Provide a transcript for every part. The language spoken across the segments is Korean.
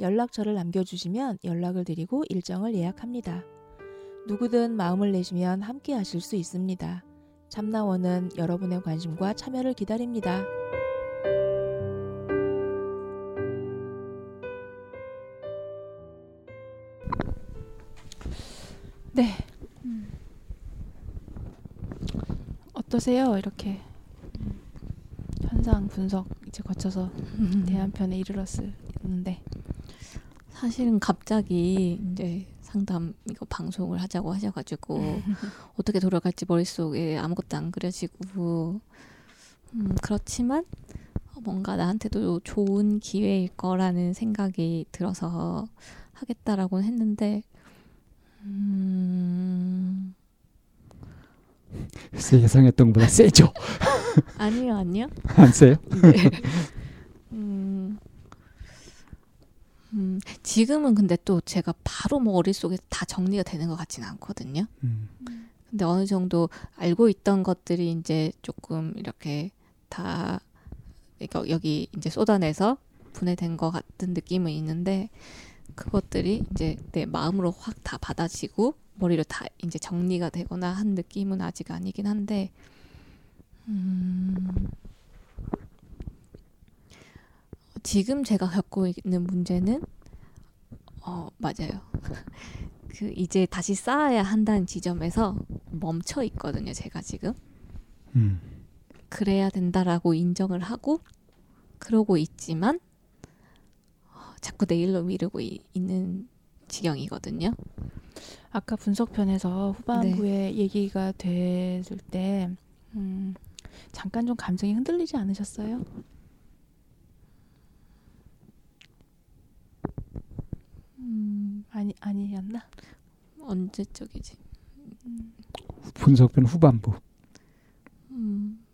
연락처를 남겨주시면 연락을 드리고 일정을 예약합니다. 누구든 마음을 내시면 함께 하실 수 있습니다. 참나원은 여러분의 관심과 참여를 기다립니다. 네. 음. 어떠세요? 이렇게 현상 분석 이제 거쳐서 대한편에 이르렀는데 사실은 갑자기 이제 상담 이거 방송을 하자고 하셔가지고 어떻게 돌아갈지 머릿속에 아무것도 안 그려지고 음, 그렇지만 뭔가 나한테도 좋은 기회일 거라는 생각이 들어서 하겠다라고는 했는데 음... 예상했던 것보다 세죠? 아니요, 아니요. 안 세요? 네. 음, 지금은 근데 또 제가 바로 뭐 머릿속에 다 정리가 되는 것 같지는 않거든요. 음. 근데 어느 정도 알고 있던 것들이 이제 조금 이렇게 다 그러니까 여기 이제 쏟아내서 분해된 것 같은 느낌은 있는데 그것들이 이제 내 마음으로 확 다 받아지고 머리로 다 이제 정리가 되거나 한 느낌은 아직 아니긴 한데 음 지금 제가 겪고 있는 문제는 어 맞아요. 그 이제 다시 쌓아야 한다는 지점에서 멈춰 있거든요. 제가 지금. 음. 그래야 된다라고 인정을 하고 그러고 있지만 어, 자꾸 내일로 미루고 이, 있는 지경이거든요. 아까 분석편에서 후반부에 네. 얘기가 됐을 때 음, 잠깐 좀 감정이 흔들리지 않으셨어요? 음, 아니 아니었나? 언제 쪽이지? 음. 분석편 후반부. 음,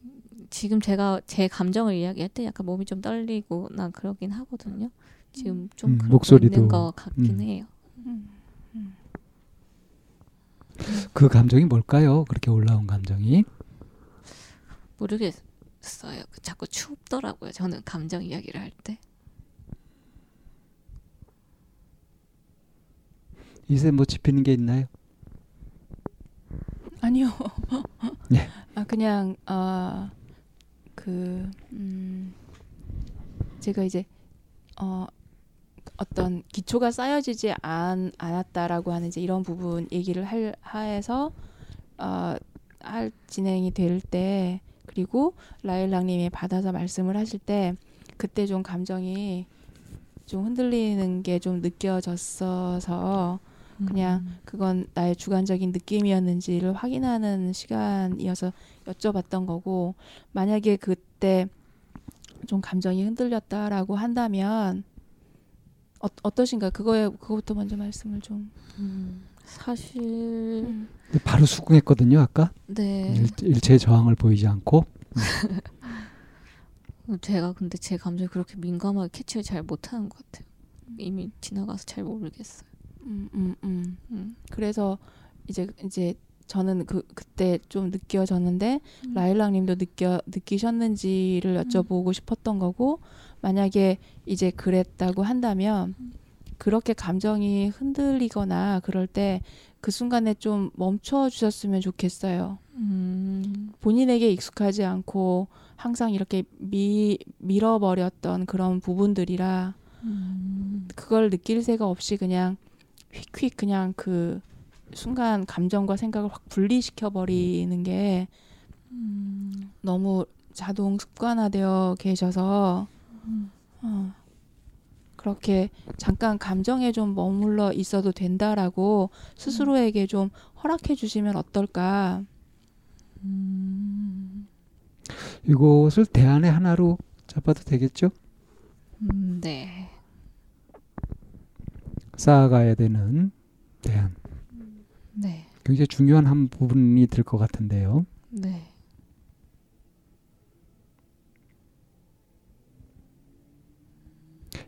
지금 제가 제 감정을 이야기할 때 약간 몸이 좀 떨리고 난 그러긴 하거든요. 지금 좀 음, 목소리도 있는 것 같긴 음. 해요. 음, 음. 그 감정이 뭘까요? 그렇게 올라온 감정이? 모르겠어요. 자꾸 춥더라고요. 저는 감정 이야기를 할 때. 이세 뭐 짚히는 게 있나요? 아니요. 네. 아 그냥 어그 음, 제가 이제 어 어떤 기초가 쌓여지지 않, 않았다라고 하는 이제 이런 부분 얘기를 할 하에서 어 할 진행이 될 때 그리고 라일락님이 받아서 말씀을 하실 때 그때 좀 감정이 좀 흔들리는 게 좀 느껴졌어서 그냥 음. 그건 나의 주관적인 느낌이었는지를 확인하는 시간이어서 여쭤봤던 거고 만약에 그때 좀 감정이 흔들렸다라고 한다면 어, 어떠신가 그거에 그거부터 먼저 말씀을 좀. 음, 사실 음. 바로 수긍했거든요 아까? 네. 일, 체 저항을 보이지 않고? 음. 제가 근데 제 감정이 그렇게 민감하게 캐치를 잘 못하는 것 같아요. 이미 지나가서 잘 모르겠어요 음, 음, 음. 음. 그래서 이제 이제 저는 그 그때 좀 느껴졌는데 음. 라일락님도 느껴 느끼셨는지를 음. 여쭤보고 음. 싶었던 거고 만약에 이제 그랬다고 한다면 음. 그렇게 감정이 흔들리거나 그럴 때 그 순간에 좀 멈춰 주셨으면 좋겠어요. 음. 본인에게 익숙하지 않고 항상 이렇게 미 밀어버렸던 그런 부분들이라 그걸 느낄 새가 없이 그냥 휙휙 그냥 그 순간 감정과 생각을 확 분리시켜 버리는 게 음, 너무 자동 습관화되어 계셔서 음. 어, 그렇게 잠깐 감정에 좀 머물러 있어도 된다라고 스스로에게 좀 허락해 주시면 어떨까? 음. 이것을 대안의 하나로 잡아도 되겠죠? 음, 네. 쌓아가야 되는 대안. 네. 굉장히 중요한 한 부분이 될 것 같은데요. 네.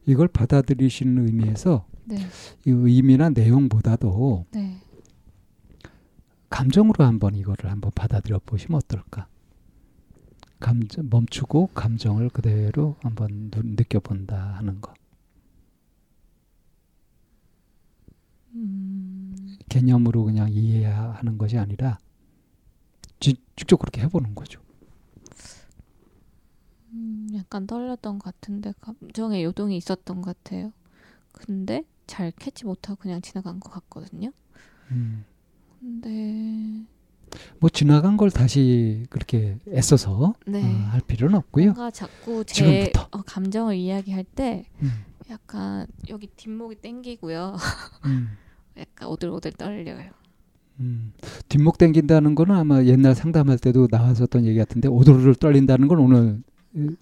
이걸 받아들이시는 의미에서 네. 이 의미나 내용보다도 네. 감정으로 한번 이거를 한번 받아들여 보시면 어떨까? 감정 멈추고 감정을 그대로 한번 누- 느껴본다 하는 거. 음, 개념으로 그냥 이해하는 것이 아니라 지- 직접 그렇게 해보는 거죠. 음, 약간 떨렸던 것 같은데 감정의 요동이 있었던 것 같아요. 근데 잘 캐치 못하고 그냥 지나간 것 같거든요. 음. 근데 뭐 지나간 걸 다시 그렇게 애써서 네. 어, 할 필요는 없고요. 뭔가 자꾸 제 지금부터. 어, 감정을 이야기할 때 음, 약간 여기 뒷목이 땡기고요. 음, 약간 오들오들 떨려요. 음. 뒷목 당긴다는 거는 아마 옛날 상담할 때도 나왔었던 얘기 같은데 오도를 떨린다는 건 오늘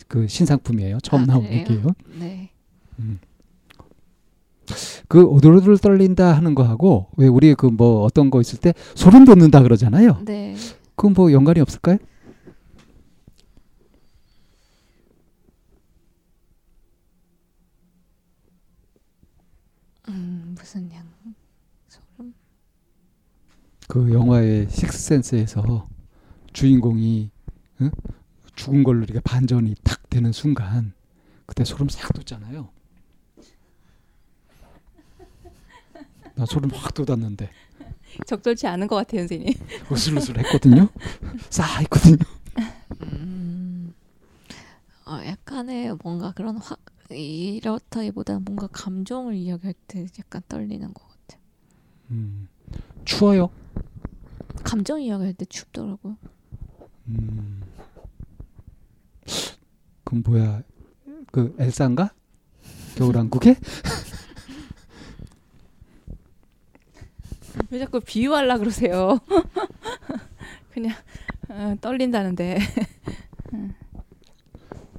그 신상품이에요. 처음 아, 나온? 얘기예요. 네. 음. 그 오돌오돌 떨린다 하는 거하고 왜 우리 그 뭐 어떤 거 있을 때 소름 돋는다 그러잖아요. 네. 그건 뭐 연관이 없을까요? 음, 무슨 양 소름? 그 영화의 식스센스에서 주인공이 응? 죽은 걸로 이렇게 반전이 탁 되는 순간 그때 소름 싹 돋잖아요. 나 소름 확 돋았는데 적절치 않은 것 같아요, 선생님. 으슬으슬 했거든요. 싸 했거든요. 음, 어, 약간의 뭔가 그런 화 이렇다기보다 뭔가 감정을 이야기할 때 약간 떨리는 것 같아요. 음, 추워요. 감정 이야기할 때 춥더라고요. 음. 그럼 뭐야? 그 엘사인가? 겨울왕국에? 왜 자꾸 비유하려 그러세요? 그냥 어, 떨린다는데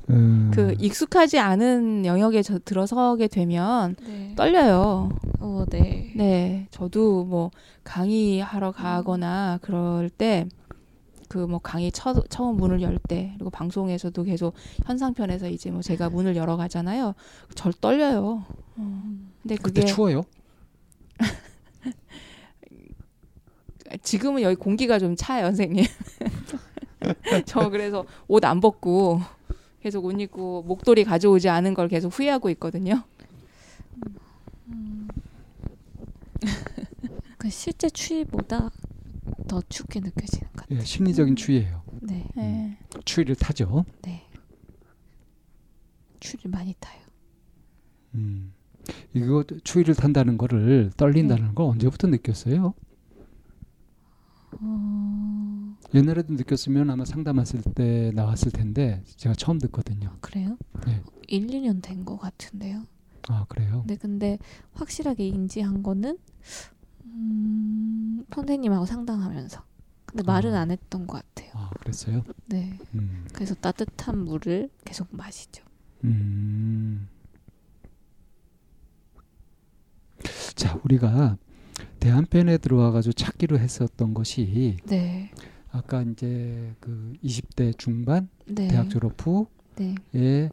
음, 그 익숙하지 않은 영역에 저 들어서게 되면 네. 떨려요. 어, 네. 네, 저도 뭐 강의하러 가거나 그럴 때 그 뭐 강의 처, 처음 문을 열 때 그리고 방송에서도 계속 현상편에서 이제 뭐 제가 문을 열어 가잖아요. 절 떨려요. 어. 근데 그때 그게 추워요. 지금은 여기 공기가 좀 차요, 선생님. 저 그래서 옷 안 벗고 계속 옷 입고 목도리 가져오지 않은 걸 계속 후회하고 있거든요. 그 실제 추위보다 더 춥게 느껴지는 것 같아요. 예, 심리적인 추위예요. 네, 네. 추위를 타죠. 네. 추를 많이 타요. 음. 이거 추위를 탄다는 거를 떨린다는 걸 언제부터 느꼈어요? 어, 옛날에도 느꼈으면 아마 상담했을 때 나왔을 텐데 제가 처음 듣거든요. 그래요? 네. 1, 2년 된 것 같은데요. 아 그래요? 네, 근데 확실하게 인지한 거는 음, 선생님하고 상담하면서. 근데 말은 아. 안 했던 것 같아요. 아 그랬어요? 네. 음. 그래서 따뜻한 물을 계속 마시죠. 음. 자 우리가 대한편에 들어와가지고 찾기로 했었던 것이 네. 아까 이제 그 20대 중반 네. 대학 졸업 네. 후에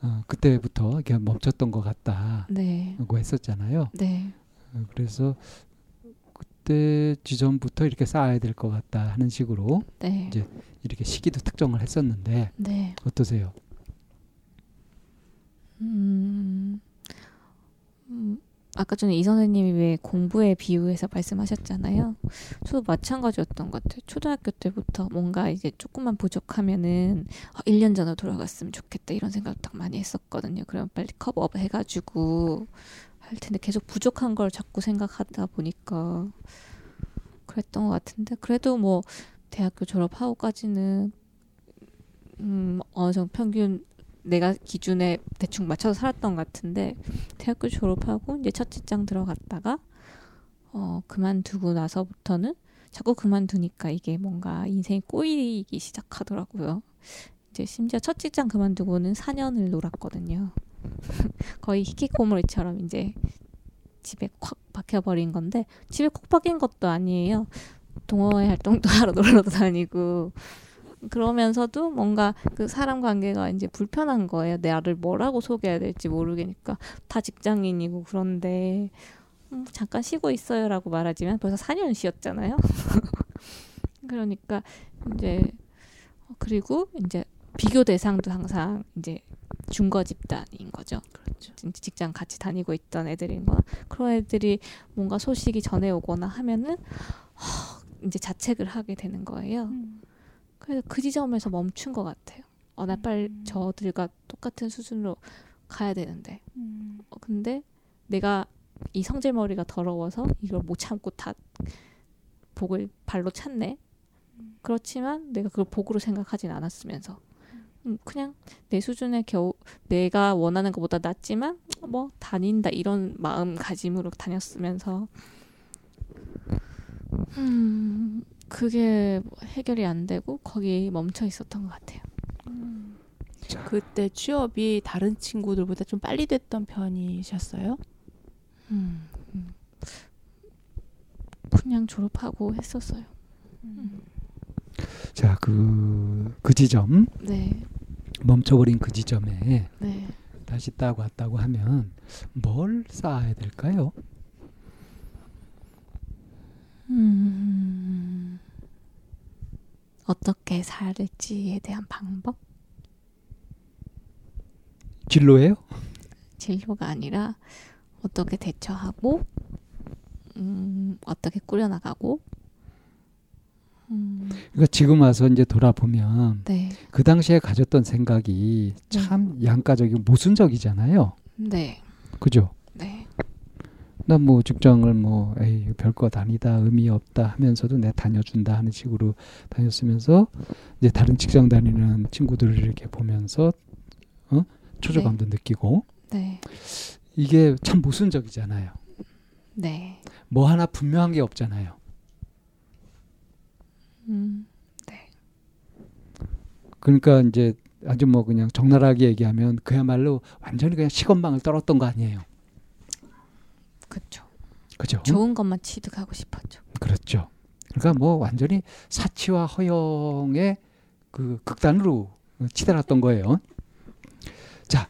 어, 그때부터 이렇게 멈췄던 것 같다고 네. 했었잖아요. 네. 어, 그래서 그때 지점부터 이렇게 쌓아야 될 것 같다 하는 식으로 네. 이제 이렇게 시기도 특정을 했었는데 네. 어떠세요? 음, 음, 아까 전에 이 선생님이 왜 공부에 비유해서 말씀하셨잖아요. 저도 마찬가지였던 것 같아요. 초등학교 때부터 뭔가 이제 조금만 부족하면은 아, 1년 전으로 돌아갔으면 좋겠다 이런 생각 딱 많이 했었거든요. 그럼 빨리 커버업 해가지고 할 텐데 계속 부족한 걸 자꾸 생각하다 보니까 그랬던 것 같은데 그래도 뭐 대학교 졸업하고까지는 음, 어느 정도 평균 내가 기준에 대충 맞춰서 살았던 것 같은데 대학교 졸업하고 이제 첫 직장 들어갔다가 어 그만두고 나서부터는 자꾸 그만두니까 이게 뭔가 인생이 꼬이기 시작하더라고요. 이제 심지어 첫 직장 그만두고는 4년을 놀았거든요. 거의 히키코모리처럼 이제 집에 콱 박혀버린 건데 집에 콕 박힌 것도 아니에요. 동호회 활동도 하러 놀러도 다니고 그러면서도 뭔가 그 사람 관계가 이제 불편한 거예요. 나를 뭐라고 소개해야 될지 모르겠니까 다 직장인이고 그런데 음, 잠깐 쉬고 있어요라고 말하지만 벌써 4년 쉬었잖아요. 그러니까 이제 그리고 이제 비교 대상도 항상 이제 중거 집단인 거죠. 그렇죠. 직장 같이 다니고 있던 애들인 거. 그런 애들이 뭔가 소식이 전해 오거나 하면은 허, 이제 자책을 하게 되는 거예요. 음. 그래서 그 지점에서 멈춘 것 같아요. 어, 나 빨리 음. 저들과 똑같은 수준으로 가야 되는데. 음. 어, 근데 내가 이 성질머리가 더러워서 이걸 못 참고 다 복을 발로 찼네. 음. 그렇지만 내가 그걸 복으로 생각하진 않았으면서 음, 그냥 내 수준에 겨우 내가 원하는 것보다 낫지만 뭐 다닌다 이런 마음가짐으로 다녔으면서 음 그게 해결이 안 되고 거기 멈춰 있었던 것 같아요. 음. 그때 취업이 다른 친구들보다 좀 빨리 됐던 편이셨어요? 음, 음. 그냥 졸업하고 했었어요. 음. 자, 그, 그 지점. 네. 멈춰버린 그 지점에 네. 다시 딱 왔다고 하면 뭘 쌓아야 될까요? 어떻게 살지에 대한 방법? 진로예요? 진로가 아니라 어떻게 대처하고 음, 어떻게 꾸려나가고 음. 그러니까 지금 와서 이제 돌아보면 네. 그 당시에 가졌던 생각이 네. 참 네. 양가적이고 모순적이잖아요. 네. 그죠? 네. 난뭐 직장을 뭐 에이 별거 다니다 의미 없다 하면서도 내 다녀준다 하는 식으로 다녔으면서 이제 다른 직장 다니는 친구들을 이렇게 보면서 어? 초조감도 네. 느끼고 네. 이게 참 모순적이잖아요. 네. 뭐 하나 분명한 게 없잖아요. 음, 네. 그러니까 이제 아주 뭐 그냥 적나라하게 얘기하면 그야말로 완전히 그냥 시건방을 떨었던 거 아니에요. 그렇죠. 그죠. 좋은 것만 취득하고 싶었죠. 그렇죠. 그러니까 뭐 완전히 사치와 허영의 그 극단으로 치달았던 거예요. 자,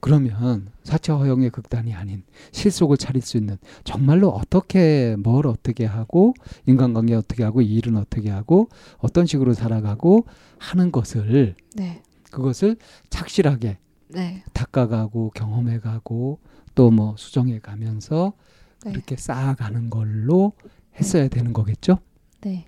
그러면 사차 허용의 극단이 아닌 실속을 차릴 수 있는 정말로 어떻게 뭘 어떻게 하고 인간관계 어떻게 하고 일은 어떻게 하고 어떤 식으로 살아가고 하는 것을 네. 그것을 착실하게 네. 닦아가고 경험해가고 또 뭐 수정해 가면서 네. 그렇게 쌓아가는 걸로 했어야 되는 거겠죠. 네.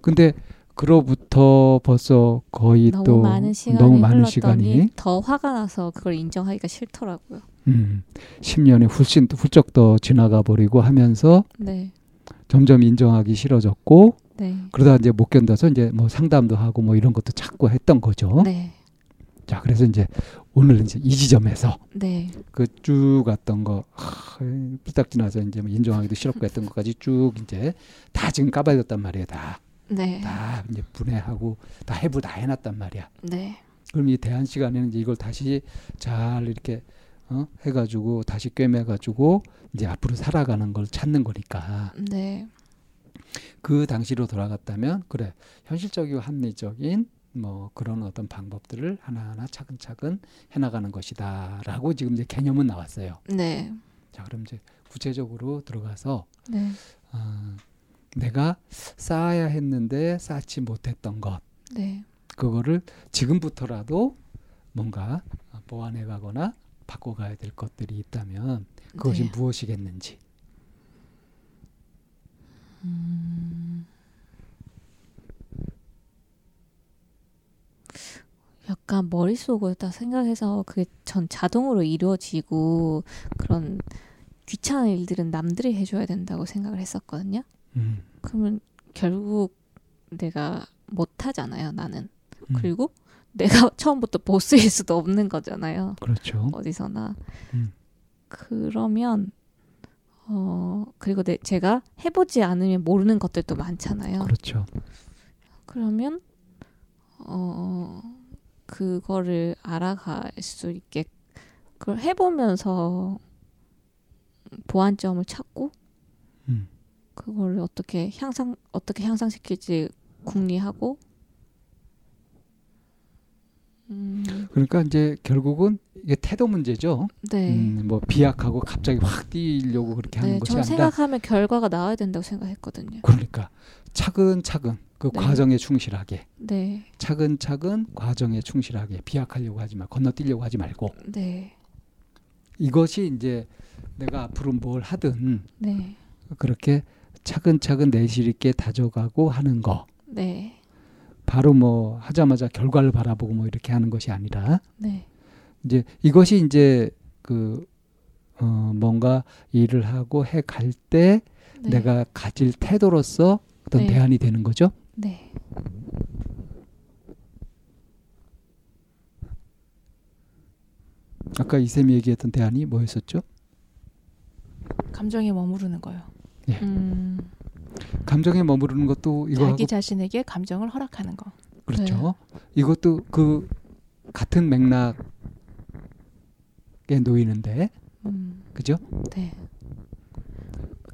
근데 그로부터 벌써 거의 너무 또 많은 너무 많은 시간이 더 화가 나서 그걸 인정하기가 싫더라고요. 음, 10년이 훨씬 훌쩍 더 지나가 버리고 하면서 네. 점점 인정하기 싫어졌고 네. 그러다 이제 못 견뎌서 이제 뭐 상담도 하고 뭐 이런 것도 찾고 했던 거죠. 네. 자, 그래서 이제 오늘 이제 이 지점에서 네. 그쭉 갔던 거 삐딱 지나서 이제 뭐 인정하기도 싫었고 했던 것까지 쭉 이제 다 지금 까발렸단 말이에요, 다. 네. 다 이제 분해하고 다 해부 다 해놨단 말이야. 네. 그럼 이 대한 시간에는 이제 이걸 다시 잘 이렇게 어? 해가지고 다시 꿰매가지고 이제 앞으로 살아가는 걸 찾는 거니까. 네. 그 당시로 돌아갔다면 그래 현실적이고 합리적인 뭐 그런 어떤 방법들을 하나하나 차근차근 해나가는 것이다라고 지금 이제 개념은 나왔어요. 네. 자 그럼 이제 구체적으로 들어가서 네. 어, 내가 쌓아야 했는데 쌓지 못했던 것. 네. 그거를 지금부터라도 뭔가 보완해 가거나 바꿔가야 될 것들이 있다면 그것이 네. 무엇이겠는지. 음... 약간 머릿속으로 딱 생각해서 그게 전 자동으로 이루어지고 그런 귀찮은 일들은 남들이 해줘야 된다고 생각을 했었거든요. 음. 그러면 결국 내가 못 하잖아요, 나는. 음. 그리고 내가 처음부터 보스일 수도 없는 거잖아요. 그렇죠. 어디서나. 음. 그러면 어 그리고 내, 제가 해보지 않으면 모르는 것들도 많잖아요. 그렇죠. 그러면 어 그거를 알아갈 수 있게 그걸 해보면서 보완점을 찾고 음. 그걸 어떻게 향상 어떻게 향상시킬지 궁리하고 음. 그러니까 이제 결국은 이게 태도 문제죠. 네. 음, 뭐 비약하고 갑자기 확 뛰려고 그렇게 하는 네, 것이 아니라. 생각하면 결과가 나와야 된다고 생각했거든요. 그러니까 차근차근 그 네. 과정에 충실하게. 네. 차근차근 과정에 충실하게 비약하려고 하지 말, 건너뛰려고 하지 말고. 네. 이것이 이제 내가 앞으로 뭘 하든 네. 그렇게 차근차근 내실 있게 다져가고 하는 거. 네. 바로 뭐 하자마자 결과를 바라보고 뭐 이렇게 하는 것이 아니라 네. 이제 이것이 이제 그 어, 뭔가 일을 하고 해 갈때 네. 내가 가질 태도로서 어떤 네. 대안이 되는 거죠. 네. 아까 이쌤이 얘기했던 대안이 뭐였었죠? 감정에 머무르는 거요. 예. 음. 감정에 머무르는 것도 이거 자기 자신에게 감정을 허락하는 거. 그렇죠. 네. 이것도 그 같은 맥락에 놓이는데, 음. 그죠? 네.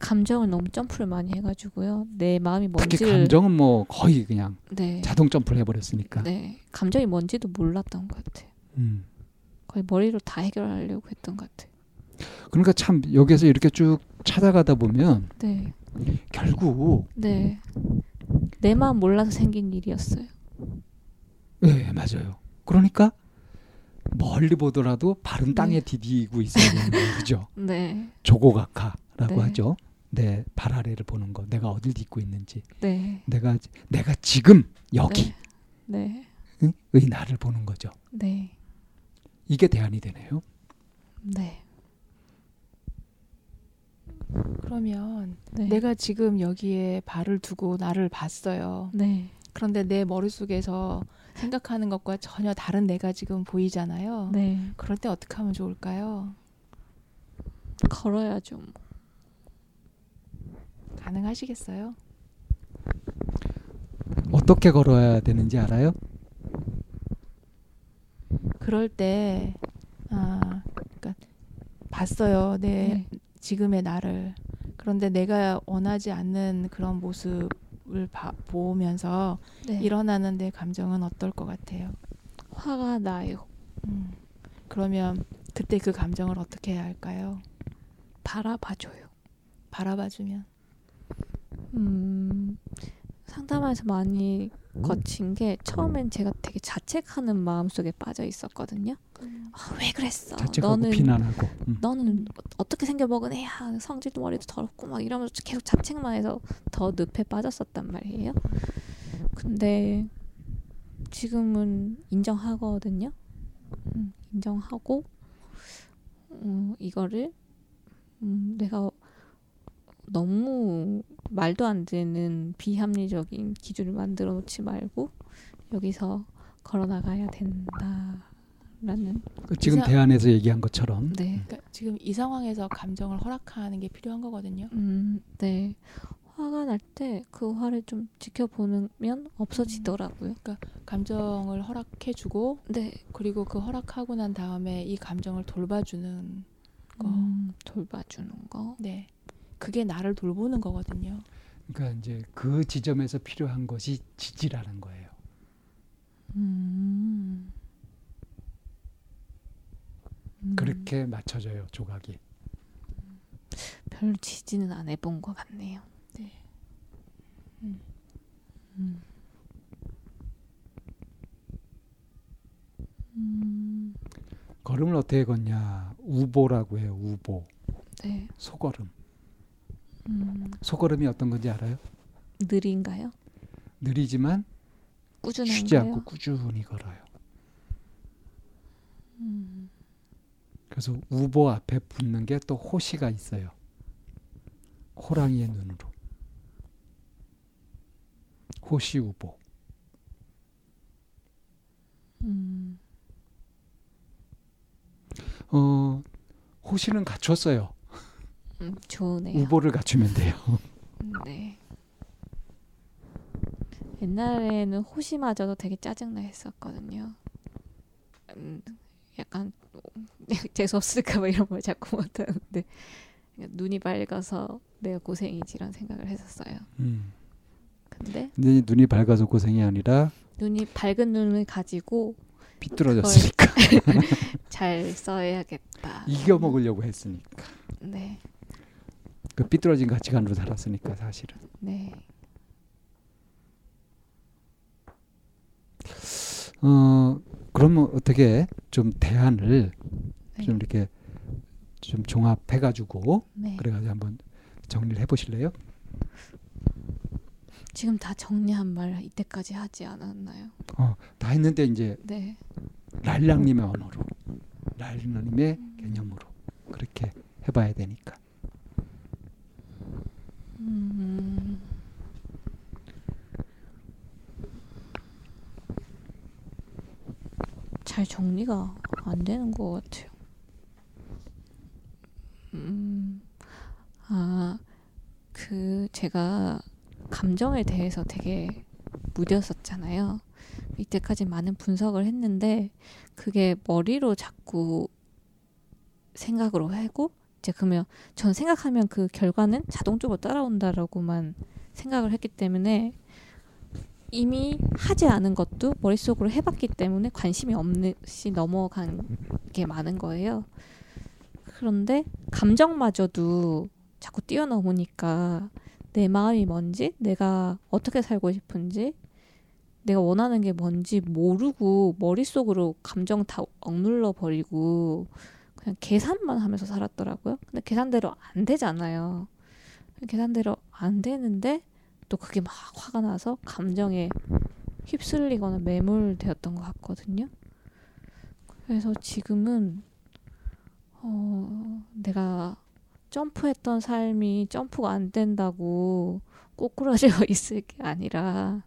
감정을 너무 점프를 많이 해가지고요. 내 마음이 뭔지 특히 감정은 뭐 거의 그냥 네. 자동 점프를 해버렸으니까. 네. 감정이 뭔지도 몰랐던 것 같아. 음. 거의 머리로 다 해결하려고 했던 것 같아. 그러니까 참 여기서 이렇게 쭉 찾아가다 보면 네. 결국 네. 내 마음 몰라서 생긴 일이었어요. 네, 맞아요. 그러니까 멀리 보더라도 바른 땅에 네. 디디고 있어야 되는 거죠. 네. 조고각하라고 네. 하죠. 내 발 아래를 보는 거, 내가 어딜 딛고 있는지, 네. 내가 내가 지금 여기, 네. 네. 의 나를 보는 거죠. 네. 이게 대안이 되네요. 네. 그러면 네. 내가 지금 여기에 발을 두고 나를 봤어요. 네. 그런데 내 머릿속에서 생각하는 것과 전혀 다른 내가 지금 보이잖아요. 네. 그럴 때 어떻게 하면 좋을까요? 걸어야죠. 뭐. 가능하시겠어요? 어떻게 걸어야 되는지 알아요? 그럴 때, 아, 그러니까 봤어요. 내 네. 지금의 나를. 그런데 내가 원하지 않는 그런 모습을 봐, 보면서 네. 일어나는 내 감정은 어떨 것 같아요? 화가 나요. 음. 그러면 그때 그 감정을 어떻게 해야 할까요? 바라봐줘요. 바라봐주면. 음, 상담하면서 많이 거친 게 처음엔 제가 되게 자책하는 마음속에 빠져 있었거든요. 음. 아, 왜 그랬어? 너는 비난하고. 음. 너는 어떻게 생겨 먹은 애야? 성질도 머리도 더럽고 막 이러면서 계속 자책만 해서 더 늪에 빠졌었단 말이에요. 근데 지금은 인정하거든요. 음, 인정하고 음, 이거를 음, 내가 너무 말도 안 되는 비합리적인 기준을 만들어 놓지 말고 여기서 걸어 나가야 된다라는 그 지금 대안에서 얘기한 것처럼 네. 음. 그러니까 지금 이 상황에서 감정을 허락하는 게 필요한 거거든요. 음, 네. 화가 날 때 그 화를 좀 지켜보면 없어지더라고요. 그러니까 감정을 허락해주고, 네. 그리고 그 허락하고 난 다음에 이 감정을 돌봐주는 거. 음, 돌봐주는 거. 네. 그게 나를 돌보는 거거든요. 그러니까 이제 그 지점에서 필요한 것이 지지라는 거예요. 음. 음. 그렇게 맞춰져요 조각이. 별 지지는 안 해본 것 같네요. 네. 음. 음. 음. 걸음을 어떻게 걷냐? 우보라고 해요. 우보. 네. 소걸음. 음. 소걸음이 어떤 건지 알아요? 느린가요? 느리지만 꾸준한가요? 쉬지 않고 꾸준히 걸어요. 음. 그래서 우보 앞에 붙는 게 또 호시가 있어요. 호랑이의 눈으로. 호시 우보. 음. 어, 호시는 갖췄어요. 음, 좋으네요. 우보를 갖추면 돼요. 음, 네. 옛날에는 호시마저도 되게 짜증나 했었거든요. 음, 약간 재수 없을까 봐 이런 말 자꾸 못하는데 눈이 밝아서 내가 고생이지라는 생각을 했었어요. 음. 근데, 근데 눈이 밝아서 고생이 아니라 눈이 밝은 눈을 가지고 삐뚤어졌으니까 잘 써야겠다. 이겨 먹으려고 했으니까. 네. 그 삐뚤어진 가치관으로 살았으니까 사실은. 네. 어 그러면 어떻게 좀 대안을 네. 좀 이렇게 좀 종합해가지고 네. 그래가지고 한번 정리를 해보실래요? 지금 다 정리한 말 이때까지 하지 않았나요? 어, 다 했는데 이제 네. 랄랑님의 언어로, 랄랑님의 음. 개념으로 그렇게 해봐야 되니까. 음. 잘 정리가 안 되는 것 같아요. 음, 아, 그, 제가 감정에 대해서 되게 무뎌었잖아요. 이때까지 많은 분석을 했는데, 그게 머리로 자꾸 생각으로 하고, 이제 그러면 전 생각하면 그 결과는 자동적으로 따라온다라고만 생각을 했기 때문에 이미 하지 않은 것도 머릿속으로 해봤기 때문에 관심이 없이 넘어간 게 많은 거예요. 그런데 감정마저도 자꾸 뛰어넘으니까 내 마음이 뭔지, 내가 어떻게 살고 싶은지, 내가 원하는 게 뭔지 모르고 머릿속으로 감정 다 억눌러 버리고 그냥 계산만 하면서 살았더라고요. 근데 계산대로 안 되잖아요. 계산대로 안 되는데 또 그게 막 화가 나서 감정에 휩쓸리거나 매몰되었던 것 같거든요. 그래서 지금은 어, 내가 점프했던 삶이 점프가 안 된다고 꼬꾸라져 있을 게 아니라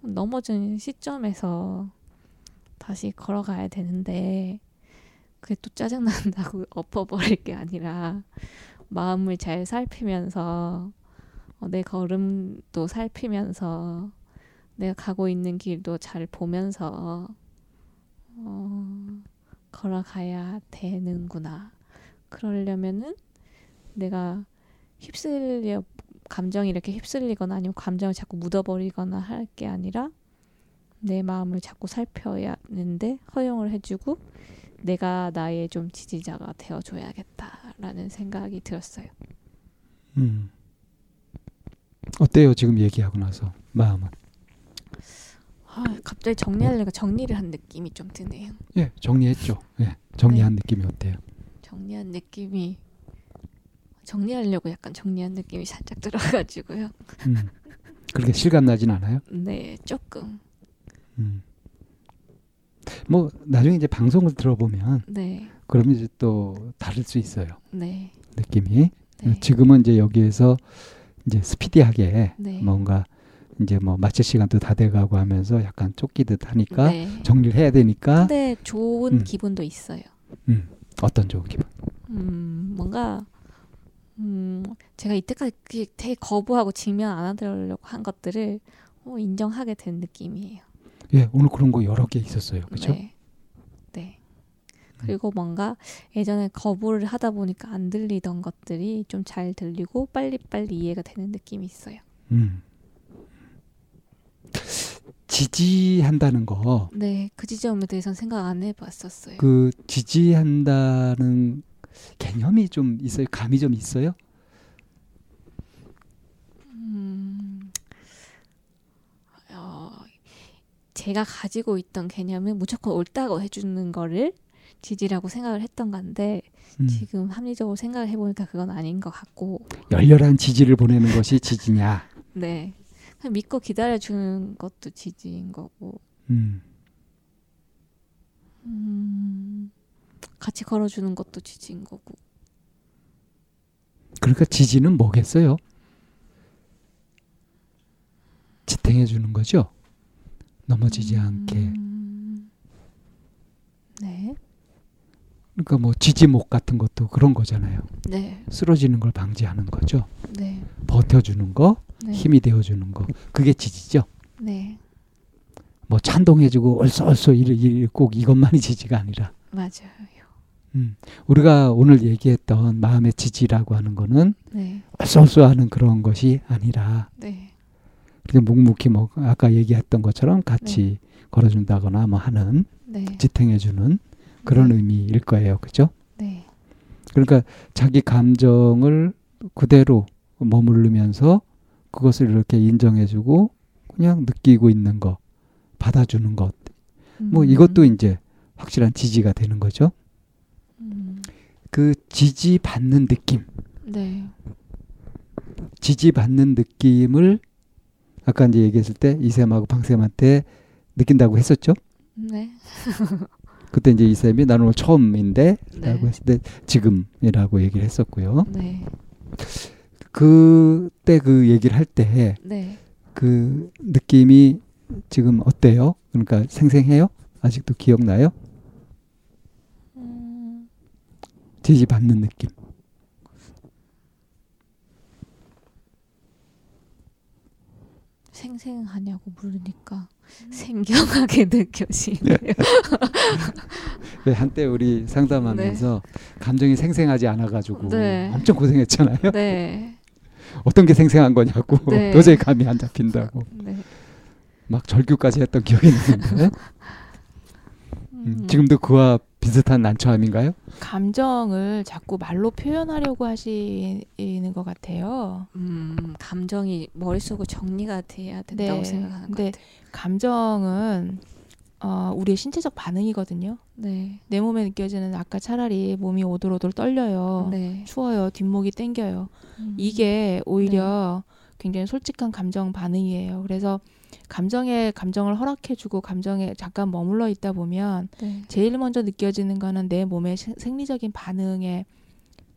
넘어진 시점에서 다시 걸어가야 되는데 그게 또 짜증난다고 엎어버릴 게 아니라 마음을 잘 살피면서 어, 내 걸음도 살피면서 내가 가고 있는 길도 잘 보면서 어, 걸어가야 되는구나. 그러려면은 내가 휩쓸려 감정이 이렇게 휩쓸리거나 아니면 감정을 자꾸 묻어버리거나 할 게 아니라 내 마음을 자꾸 살펴야 하는데 허용을 해주고 내가 나의 좀 지지자가 되어줘야겠다라는 생각이 들었어요. 음. 어때요 지금 얘기하고 나서 마음은? 아, 갑자기 정리하려니까 정리를 한 느낌이 좀 드네요. 예, 정리했죠. 예, 정리한 네. 느낌이 어때요? 정리한 느낌이 정리하려고 약간 정리한 느낌이 살짝 들어가지고요. 음, 그렇게 실감 나진 않아요? 네, 조금. 음. 뭐 나중에 이제 방송을 들어보면, 네. 그러면 이제 또 다를 수 있어요. 네. 느낌이. 네. 지금은 이제 여기에서 이제 스피디하게 네. 뭔가 이제 뭐 마칠 시간도 다 돼가고 하면서 약간 쫓기듯 하니까 네. 정리를 해야 되니까. 근데 좋은 음. 기분도 있어요. 음, 어떤 좋은 기분? 음, 뭔가 음, 제가 이때까지 되게 거부하고 직면 안 하려고 한 것들을 어, 인정하게 된 느낌이에요. 예, 오늘 그런 거 여러 개 있었어요. 그렇죠? 네. 네. 그리고 뭔가 예전에 거부를 하다 보니까 안 들리던 것들이 좀 잘 들리고 빨리빨리 이해가 되는 느낌이 있어요. 음. 지지한다는 거. 네, 그 지점에 대해서는 생각 안 해봤었어요. 그 지지한다는 개념이 좀 있어요? 감이 좀 있어요? 음, 어, 제가 가지고 있던 개념은 무조건 옳다고 해주는 거를 지지라고 생각을 했던 건데 음. 지금 합리적으로 생각을 해보니까 그건 아닌 것 같고 열렬한 지지를 보내는 것이 지지냐? 네, 그냥 믿고 기다려주는 것도 지지인 거고. 음. 음, 같이 걸어주는 것도 지지인 거고. 그러니까 지지는 뭐겠어요? 지탱해 주는 거죠. 넘어지지 음, 않게. 네. 그러니까 뭐 지지목 같은 것도 그런 거잖아요. 네. 쓰러지는 걸 방지하는 거죠. 네. 버텨주는 거, 네. 힘이 되어주는 거, 그게 지지죠. 네. 뭐 찬동해주고 얼쏘얼쏘 이꼭 이것만이 지지가 아니라. 맞아요. 음, 우리가 오늘 얘기했던 마음의 지지라고 하는 거는 네. 어쏘쏘하는 그런 것이 아니라 네. 그게 묵묵히 뭐 아까 얘기했던 것처럼 같이 네. 걸어준다거나 뭐 하는 네. 지탱해주는 그런 네. 의미일 거예요, 그죠? 네. 그러니까 자기 감정을 그대로 머무르면서 그것을 이렇게 인정해주고 그냥 느끼고 있는 것, 받아주는 것, 뭐 음. 이것도 이제 확실한 지지가 되는 거죠. 음. 그 지지 받는 느낌. 네. 지지 받는 느낌을 아까 이제 얘기했을 때 이샘하고 방샘한테 느낀다고 했었죠. 네. 그때 이제 이샘이 나는 오늘 처음인데 네. 라고 했을 때 지금이라고 얘기를 했었고요. 네. 그때 그 얘기를 할 때그 네. 그 느낌이 지금 어때요? 그러니까 생생해요? 아직도 기억나요? 음... 지지받는 느낌. 생생하냐고 물으니까 음. 생경하게 느껴지네요. 네, 한때 우리 상담하면서 네. 감정이 생생하지 않아가지고 네. 엄청 고생했잖아요. 네. 어떤 게 생생한 거냐고 네. 도저히 감이 안 잡힌다고 네. 막 절규까지 했던 기억이 나는데 음, 음. 지금도 그와 비슷한 난처함인가요? 감정을 자꾸 말로 표현하려고 하시는 것 같아요. 음, 감정이 머릿속으로 정리가 돼야 된다고 네. 생각하는 것 같아요. 감정은 어, 우리의 신체적 반응이거든요. 네. 내 몸에 느껴지는 아까 차라리 몸이 오돌오돌 떨려요. 네. 추워요. 뒷목이 땡겨요. 음. 이게 오히려 네. 굉장히 솔직한 감정 반응이에요. 그래서 감정에 감정을 허락해주고 감정에 잠깐 머물러 있다 보면 네. 제일 먼저 느껴지는 거는 내 몸의 생리적인 반응에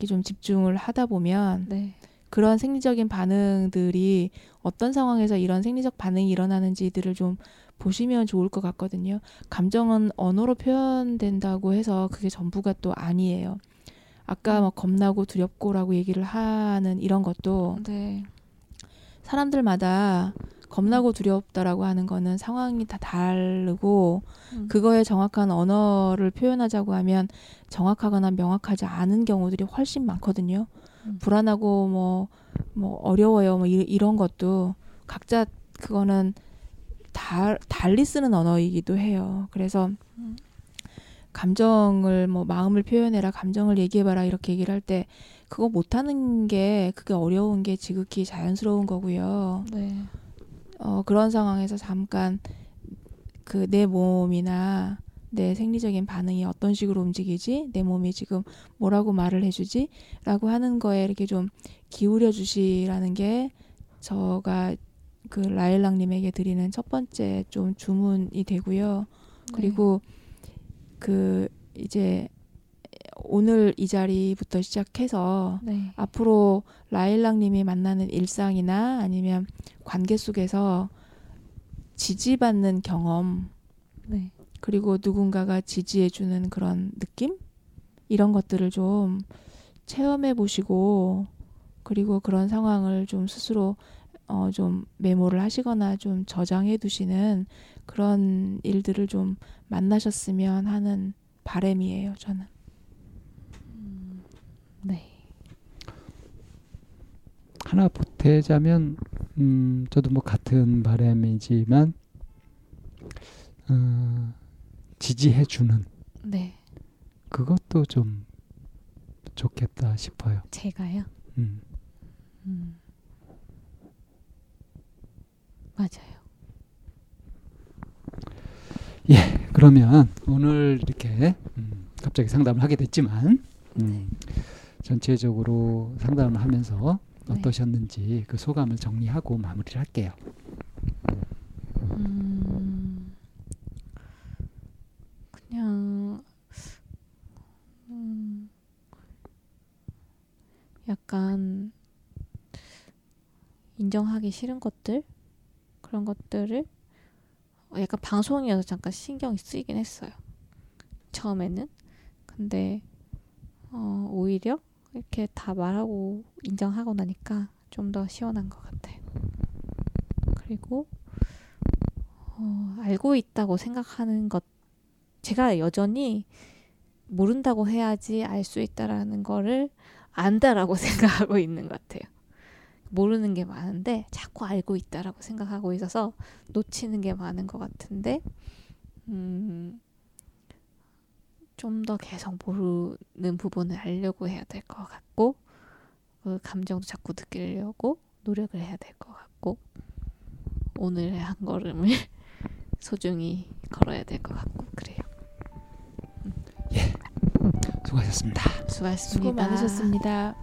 좀 집중을 하다 보면 네. 그런 생리적인 반응들이 어떤 상황에서 이런 생리적 반응이 일어나는지들을 좀 보시면 좋을 것 같거든요. 감정은 언어로 표현된다고 해서 그게 전부가 또 아니에요. 아까 뭐 겁나고 두렵고라고 얘기를 하는 이런 것도 네. 사람들마다 겁나고 두렵다라고 하는 거는 상황이 다 다르고 음. 그거에 정확한 언어를 표현하자고 하면 정확하거나 명확하지 않은 경우들이 훨씬 많거든요. 음. 불안하고 뭐뭐 뭐 어려워요 뭐 이, 런 것도 각자 그거는 다 달리 쓰는 언어이기도 해요. 그래서 음. 감정을 뭐 마음을 표현해라 감정을 얘기해봐라 이렇게 얘기를 할 때 그거 못하는 게 그게 어려운 게 지극히 자연스러운 거고요. 네. 어, 그런 상황에서 잠깐 그 내 몸이나 내 생리적인 반응이 어떤 식으로 움직이지? 내 몸이 지금 뭐라고 말을 해주지? 라고 하는 거에 이렇게 좀 기울여 주시라는 게 저가 그 라일락님에게 드리는 첫 번째 좀 주문이 되고요. 네. 그리고 그 이제 오늘 이 자리부터 시작해서 네. 앞으로 라일락님이 만나는 일상이나 아니면 관계 속에서 지지받는 경험, 네. 그리고 누군가가 지지해주는 그런 느낌 이런 것들을 좀 체험해 보시고 그리고 그런 상황을 좀 스스로 어, 좀 메모를 하시거나 좀 저장해 두시는 그런 일들을 좀 만나셨으면 하는 바램이에요, 저는. 네. 하나 보태자면 음, 저도 뭐 같은 바람이지만 어, 지지해 주는 네. 그것도 좀 좋겠다 싶어요. 제가요? 음. 음. 맞아요. 예, 그러면 오늘 이렇게 음, 갑자기 상담을 하게 됐지만 음, 네. 전체적으로 상담을 하면서 네. 어떠셨는지 그 소감을 정리하고 마무리를 할게요. 음, 그냥 음, 약간 인정하기 싫은 것들 그런 것들을 약간 방송이어서 잠깐 신경이 쓰이긴 했어요. 처음에는 근데 어, 오히려 이렇게 다 말하고 인정하고 나니까 좀 더 시원한 것 같아요. 그리고 어, 알고 있다고 생각하는 것 제가 여전히 모른다고 해야지 알 수 있다라는 거를 안다라고 생각하고 있는 것 같아요. 모르는 게 많은데 자꾸 알고 있다라고 생각하고 있어서 놓치는 게 많은 것 같은데 음, 좀 더 계속 모르는 부분을 알려고 해야 될 것 같고 그 감정도 자꾸 느끼려고 노력을 해야 될 것 같고 오늘의 한 걸음을 소중히 걸어야 될 것 같고 그래요. 예, 수고하셨습니다. 수고하셨습니다. 수고 많으셨습니다.